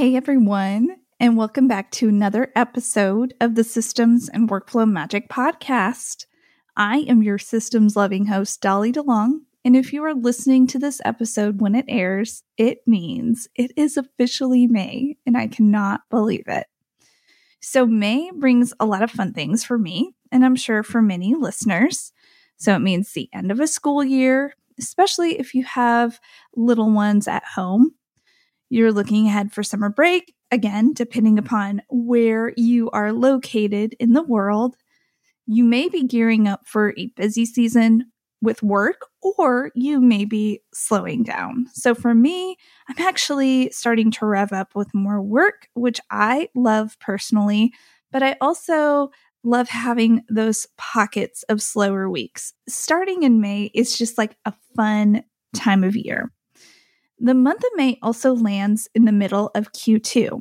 Hey everyone, and welcome back to another episode of the Systems and Workflow Magic podcast. I am your systems loving host, Dolly DeLong, and if you are listening to this episode when it airs, it means it is officially May, and I cannot believe it. So, May brings a lot of fun things for me, and I'm sure for many listeners. So, it means the end of a school year, especially if you have little ones at home you're looking ahead for summer break, again, depending mm-hmm. upon where you are located in the world. You may be gearing up for a busy season with work, or you may be slowing down. So for me, I'm actually starting to rev up with more work, which I love personally, but I also love having those pockets of slower weeks. Starting in May is just like a fun time of year. The month of May also lands in the middle of Q2.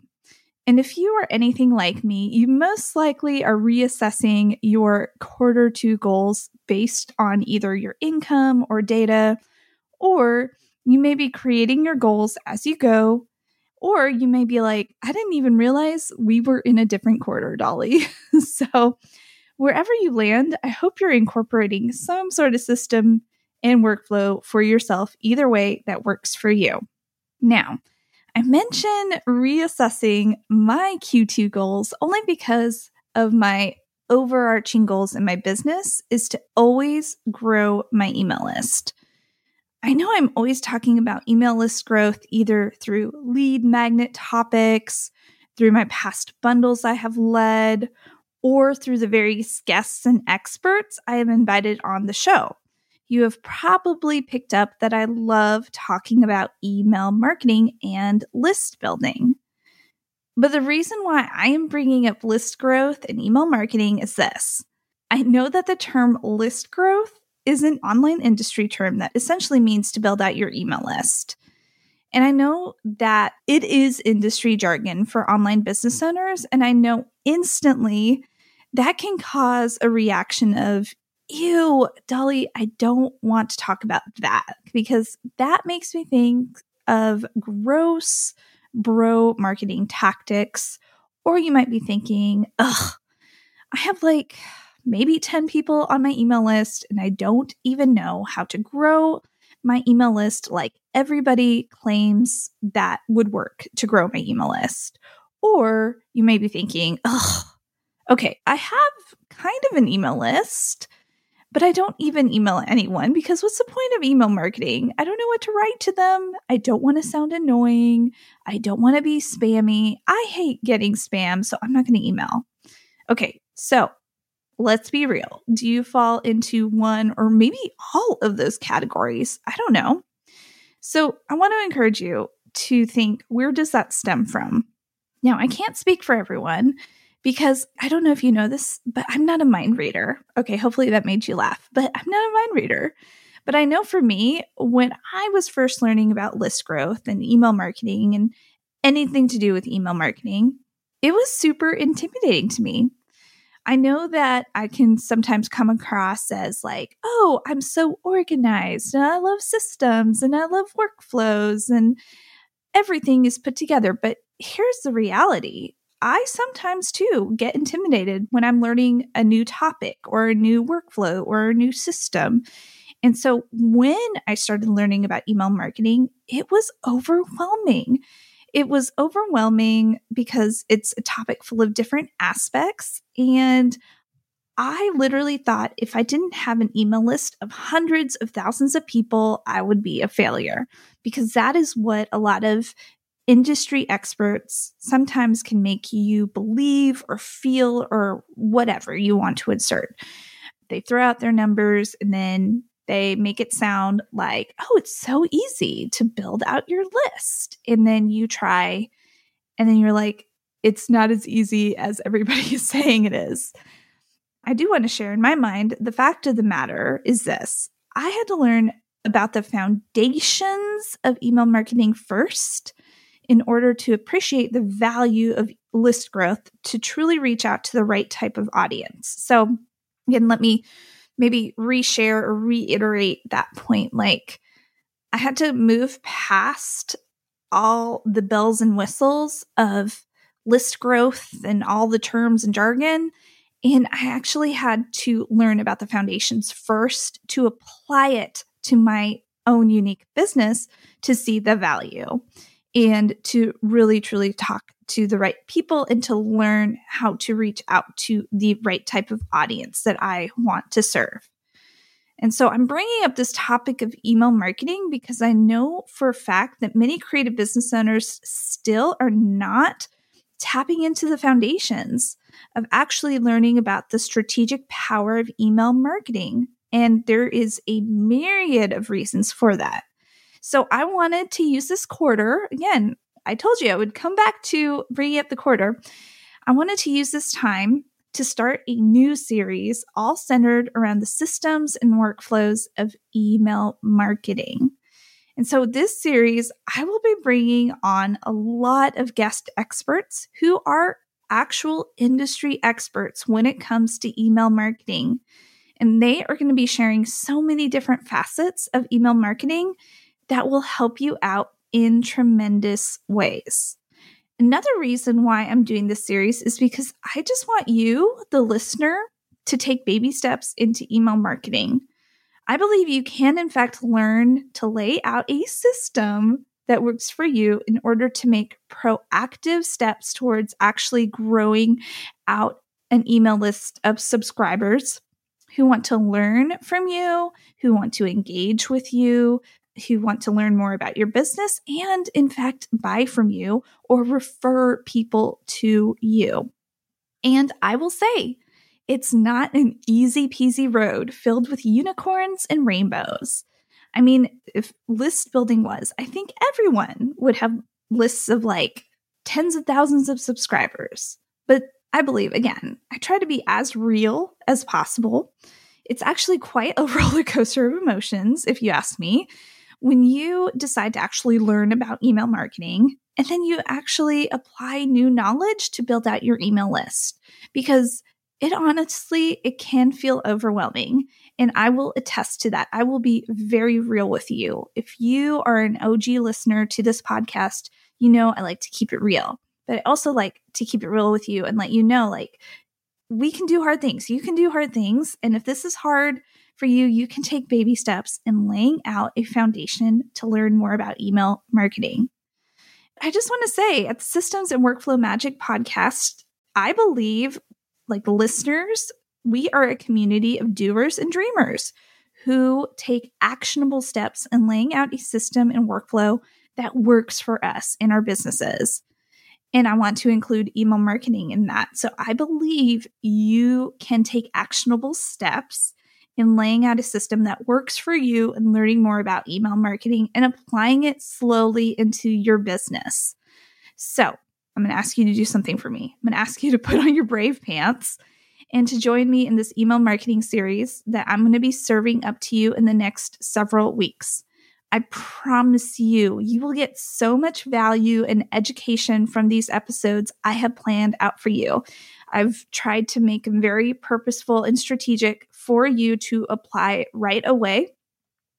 And if you are anything like me, you most likely are reassessing your quarter two goals based on either your income or data, or you may be creating your goals as you go, or you may be like, I didn't even realize we were in a different quarter, Dolly. so, wherever you land, I hope you're incorporating some sort of system and workflow for yourself, either way that works for you. Now, I mention reassessing my Q2 goals only because of my overarching goals in my business is to always grow my email list. I know I'm always talking about email list growth either through lead magnet topics, through my past bundles I have led, or through the various guests and experts I have invited on the show you have probably picked up that I love talking about email marketing and list building. But the reason why I am bringing up list growth and email marketing is this I know that the term list growth is an online industry term that essentially means to build out your email list. And I know that it is industry jargon for online business owners. And I know instantly that can cause a reaction of, ew, Dolly, I don't want to talk about that because that makes me think of gross bro marketing tactics. Or you might be thinking, ugh, I have like maybe 10 people on my email list and I don't even know how to grow my email list like everybody claims that would work to grow my email list. Or you may be thinking, ugh, okay, I have kind of an email list but I don't even email anyone because what's the point of email marketing? I don't know what to write to them. I don't want to sound annoying. I don't want to be spammy. I hate getting spam, so I'm not going to email. Okay, so let's be real. Do you fall into one or maybe all of those categories? I don't know. So I want to encourage you to think where does that stem from? Now, I can't speak for everyone because I don't know if you know this, but I'm not a mind reader. Okay, hopefully that made you laugh, but I'm not a mind reader. But I know for me, when I was first learning about list growth and email marketing and anything to do with email marketing, it was super intimidating to me. I know that I can sometimes come across as like, oh, I'm so organized and I love systems and I love workflows and everything is put together. But here's the reality I sometimes too get intimidated when I'm learning a new topic or a new workflow or a new system. And so when I started learning about email marketing, it was overwhelming. It was overwhelming because it's a topic full of different aspects. And I literally thought if I didn't have an email list of hundreds of thousands of people, I would be a failure because that is what a lot of industry experts sometimes can make you believe or feel or whatever you want to insert. They throw out their numbers and then they make it sound like, oh, it's so easy to build out your list. And then you try and then you're like, it's not as easy as everybody is saying it is. I do want to share in my mind the fact of the matter is this I had to learn about the foundations of email marketing first in order to appreciate the value of list growth to truly reach out to the right type of audience. So, again, let me maybe reshare or reiterate that point. Like, I had to move past all the bells and whistles of list growth and all the terms and jargon. And I actually had to learn about the foundations first to apply it to my own unique business to see the value and to really truly talk to the right people and to learn how to reach out to the right type of audience that I want to serve. And so I'm bringing up this topic of email marketing because I know for a fact that many creative business owners still are not tapping into the foundations of actually learning about the strategic power of email marketing. And there is a myriad of reasons for that. So I wanted to use this quarter. Again, I told you I would come back to bringing up the quarter. I wanted to use this time to start a new series all centered around the systems and workflows of email marketing. And so, this series, I will be bringing on a lot of guest experts who are actual industry experts when it comes to email marketing. And they are going to be sharing so many different facets of email marketing that will help you out in tremendous ways. Another reason why I'm doing this series is because I just want you, the listener, to take baby steps into email marketing. I believe you can, in fact, learn to lay out a system that works for you in order to make proactive steps towards actually growing out an email list of subscribers who want to learn from you, who want to engage with you, who want to learn more about your business and, in fact, buy from you or refer people to you. And I will say, it's not an easy peasy road filled with unicorns and rainbows. I mean, if list building was, I think everyone would have lists of like tens of thousands of subscribers. But I believe, again, I try to be as real as possible. It's actually quite a roller coaster of emotions, if you ask me when you decide to actually learn about email marketing and then you actually apply new knowledge to build out your email list. Because it honestly it can feel overwhelming and i will attest to that. I will be very real with you. If you are an og listener to this podcast you know i like to keep it real. But i also like to keep it real with you and let you know like we can do hard things. You can do hard things and if this is hard for you, you can take baby steps in laying out a foundation to learn more about email marketing. I just want to say at the Systems and Workflow Magic podcast, I believe, like listeners, we are a community of doers and dreamers who take actionable steps in laying out a system and workflow that works for us in our businesses. And I want to include email marketing in that. So I believe you can take actionable steps in laying out a system that works for you and learning more about email marketing and applying it slowly into your business. So, I'm going to ask you to do something for me. I'm going to ask you to put on your brave pants and to join me in this email marketing series that I'm going to be serving up to you in the next several weeks. I promise you, you will get so much value and education from these episodes I have planned out for you. I've tried to make them very purposeful and strategic for you to apply right away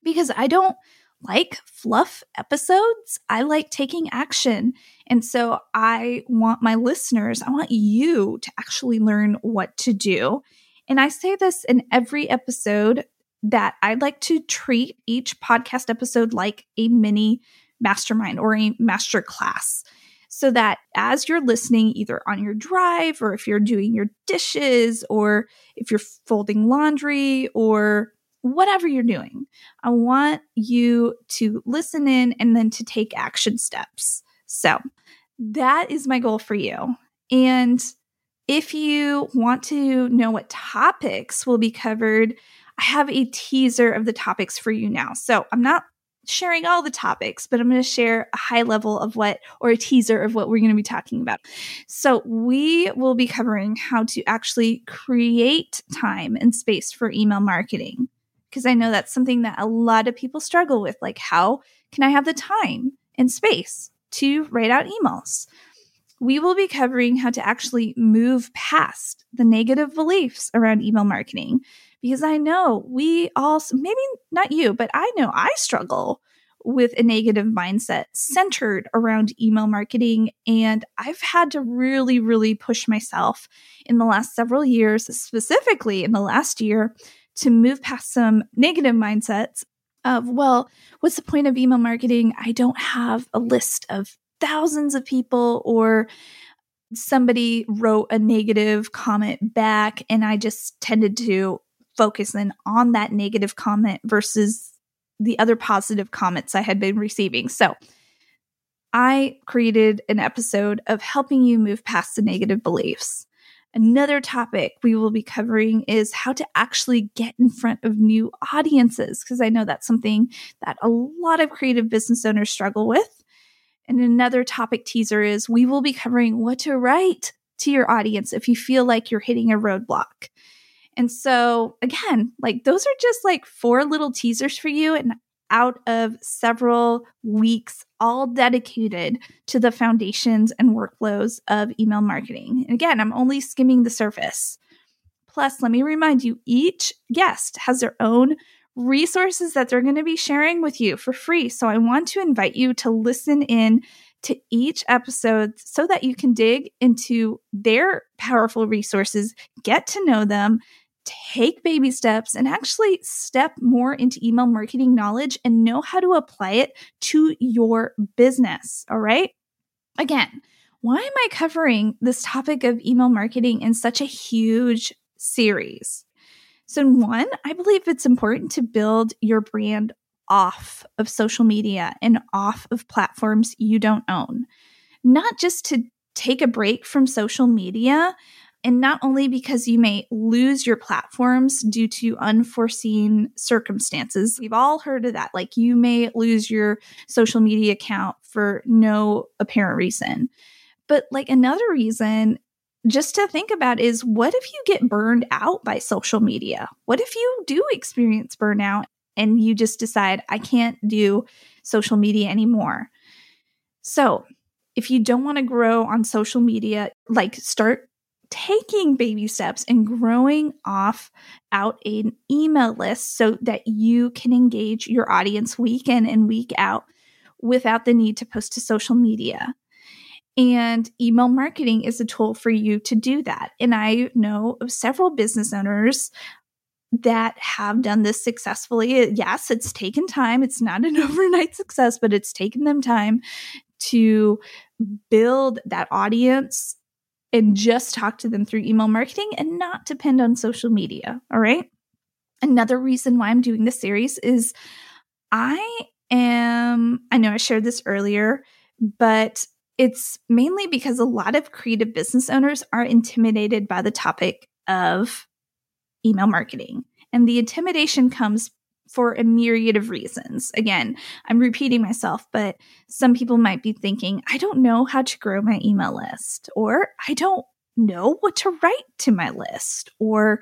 because I don't like fluff episodes. I like taking action. And so I want my listeners, I want you to actually learn what to do. And I say this in every episode that I'd like to treat each podcast episode like a mini mastermind or a master class so that as you're listening, either on your drive or if you're doing your dishes or if you're folding laundry or whatever you're doing, I want you to listen in and then to take action steps. So that is my goal for you. And if you want to know what topics will be covered, I have a teaser of the topics for you now. So I'm not sharing all the topics, but I'm going to share a high level of what, or a teaser of what we're going to be talking about. So, we will be covering how to actually create time and space for email marketing. Because I know that's something that a lot of people struggle with. Like, how can I have the time and space to write out emails? We will be covering how to actually move past the negative beliefs around email marketing because I know we all, maybe not you, but I know I struggle with a negative mindset centered around email marketing. And I've had to really, really push myself in the last several years, specifically in the last year, to move past some negative mindsets of, well, what's the point of email marketing? I don't have a list of thousands of people or somebody wrote a negative comment back and I just tended to focus in on that negative comment versus the other positive comments I had been receiving. So I created an episode of helping you move past the negative beliefs. Another topic we will be covering is how to actually get in front of new audiences, because I know that's something that a lot of creative business owners struggle with. And another topic teaser is we will be covering what to write to your audience if you feel like you're hitting a roadblock. And so, again, like those are just like four little teasers for you. And out of several weeks, all dedicated to the foundations and workflows of email marketing. And again, I'm only skimming the surface. Plus, let me remind you each guest has their own resources that they're going to be sharing with you for free. So I want to invite you to listen in to each episode so that you can dig into their powerful resources, get to know them, take baby steps and actually step more into email marketing knowledge and know how to apply it to your business. All right. Again, why am I covering this topic of email marketing in such a huge series? So, one, I believe it's important to build your brand off of social media and off of platforms you don't own, not just to take a break from social media, and not only because you may lose your platforms due to unforeseen circumstances. We've all heard of that. Like you may lose your social media account for no apparent reason. But like another reason just to think about is what if you get burned out by social media? What if you do experience burnout and you just decide, I can't do social media anymore? So, if you don't want to grow on social media, like start taking baby steps and growing off out an email list so that you can engage your audience week in and week out without the need to post to social media. And email marketing is a tool for you to do that. And I know of several business owners that have done this successfully. Yes, it's taken time. It's not an overnight success, but it's taken them time to build that audience and just talk to them through email marketing and not depend on social media. All right. Another reason why I'm doing this series is I am, I know I shared this earlier, but it's mainly because a lot of creative business owners are intimidated by the topic of email marketing. And the intimidation comes for a myriad of reasons. Again, I'm repeating myself, but some people might be thinking, I don't know how to grow my email list, or I don't know what to write to my list, or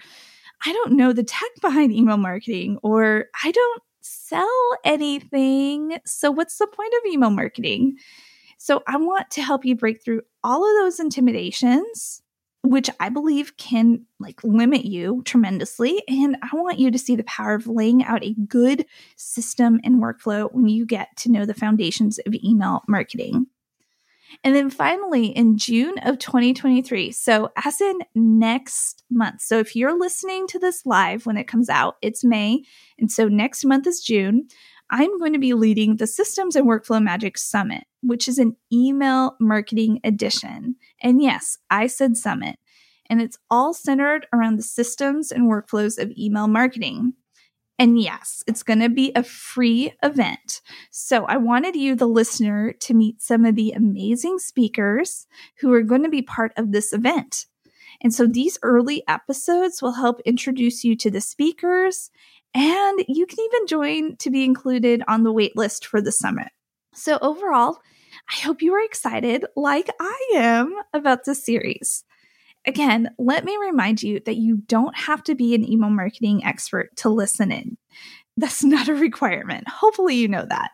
I don't know the tech behind email marketing, or I don't sell anything. So, what's the point of email marketing? So, I want to help you break through all of those intimidations which I believe can like limit you tremendously. And I want you to see the power of laying out a good system and workflow when you get to know the foundations of email marketing. And then finally, in June of 2023, so as in next month. So if you're listening to this live when it comes out, it's May. And so next month is June. I'm going to be leading the Systems and Workflow Magic Summit, which is an email marketing edition. And yes, I said summit. And it's all centered around the systems and workflows of email marketing. And yes, it's going to be a free event. So I wanted you, the listener, to meet some of the amazing speakers who are going to be part of this event. And so these early episodes will help introduce you to the speakers And you can even join to be included on the waitlist for the summit. So, overall, I hope you are excited, like I am, about this series. Again, let me remind you that you don't have to be an email marketing expert to listen in. That's not a requirement. Hopefully, you know that.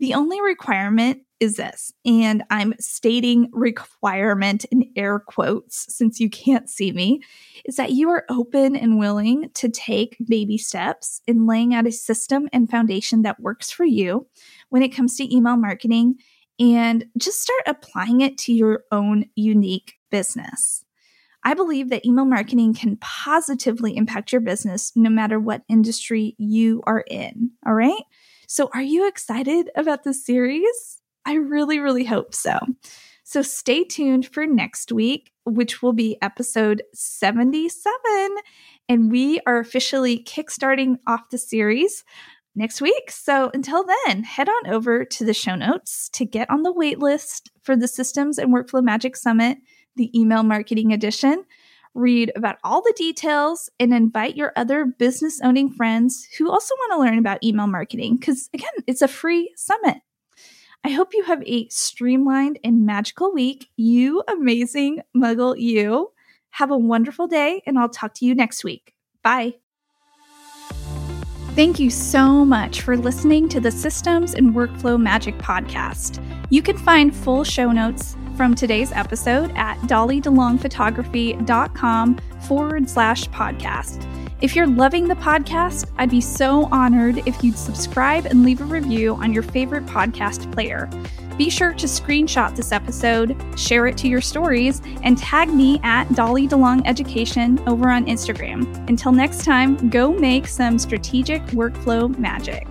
The only requirement is this, and I'm stating requirement in air quotes since you can't see me, is that you are open and willing to take baby steps in laying out a system and foundation that works for you when it comes to email marketing and just start applying it to your own unique business. I believe that email marketing can positively impact your business no matter what industry you are in. All right. So, are you excited about this series? I really, really hope so. So stay tuned for next week, which will be episode 77. And we are officially kickstarting off the series next week. So until then, head on over to the show notes to get on the wait list for the Systems and Workflow Magic Summit, the email marketing edition. Read about all the details and invite your other business owning friends who also want to learn about email marketing because, again, it's a free summit. I hope you have a streamlined and magical week. You amazing muggle, you. Have a wonderful day, and I'll talk to you next week. Bye. Thank you so much for listening to the Systems and Workflow Magic podcast. You can find full show notes from today's episode at dollydelongphotography.com forward slash podcast. If you're loving the podcast, I'd be so honored if you'd subscribe and leave a review on your favorite podcast player. Be sure to screenshot this episode, share it to your stories, and tag me at Dolly DeLong Education over on Instagram. Until next time, go make some strategic workflow magic.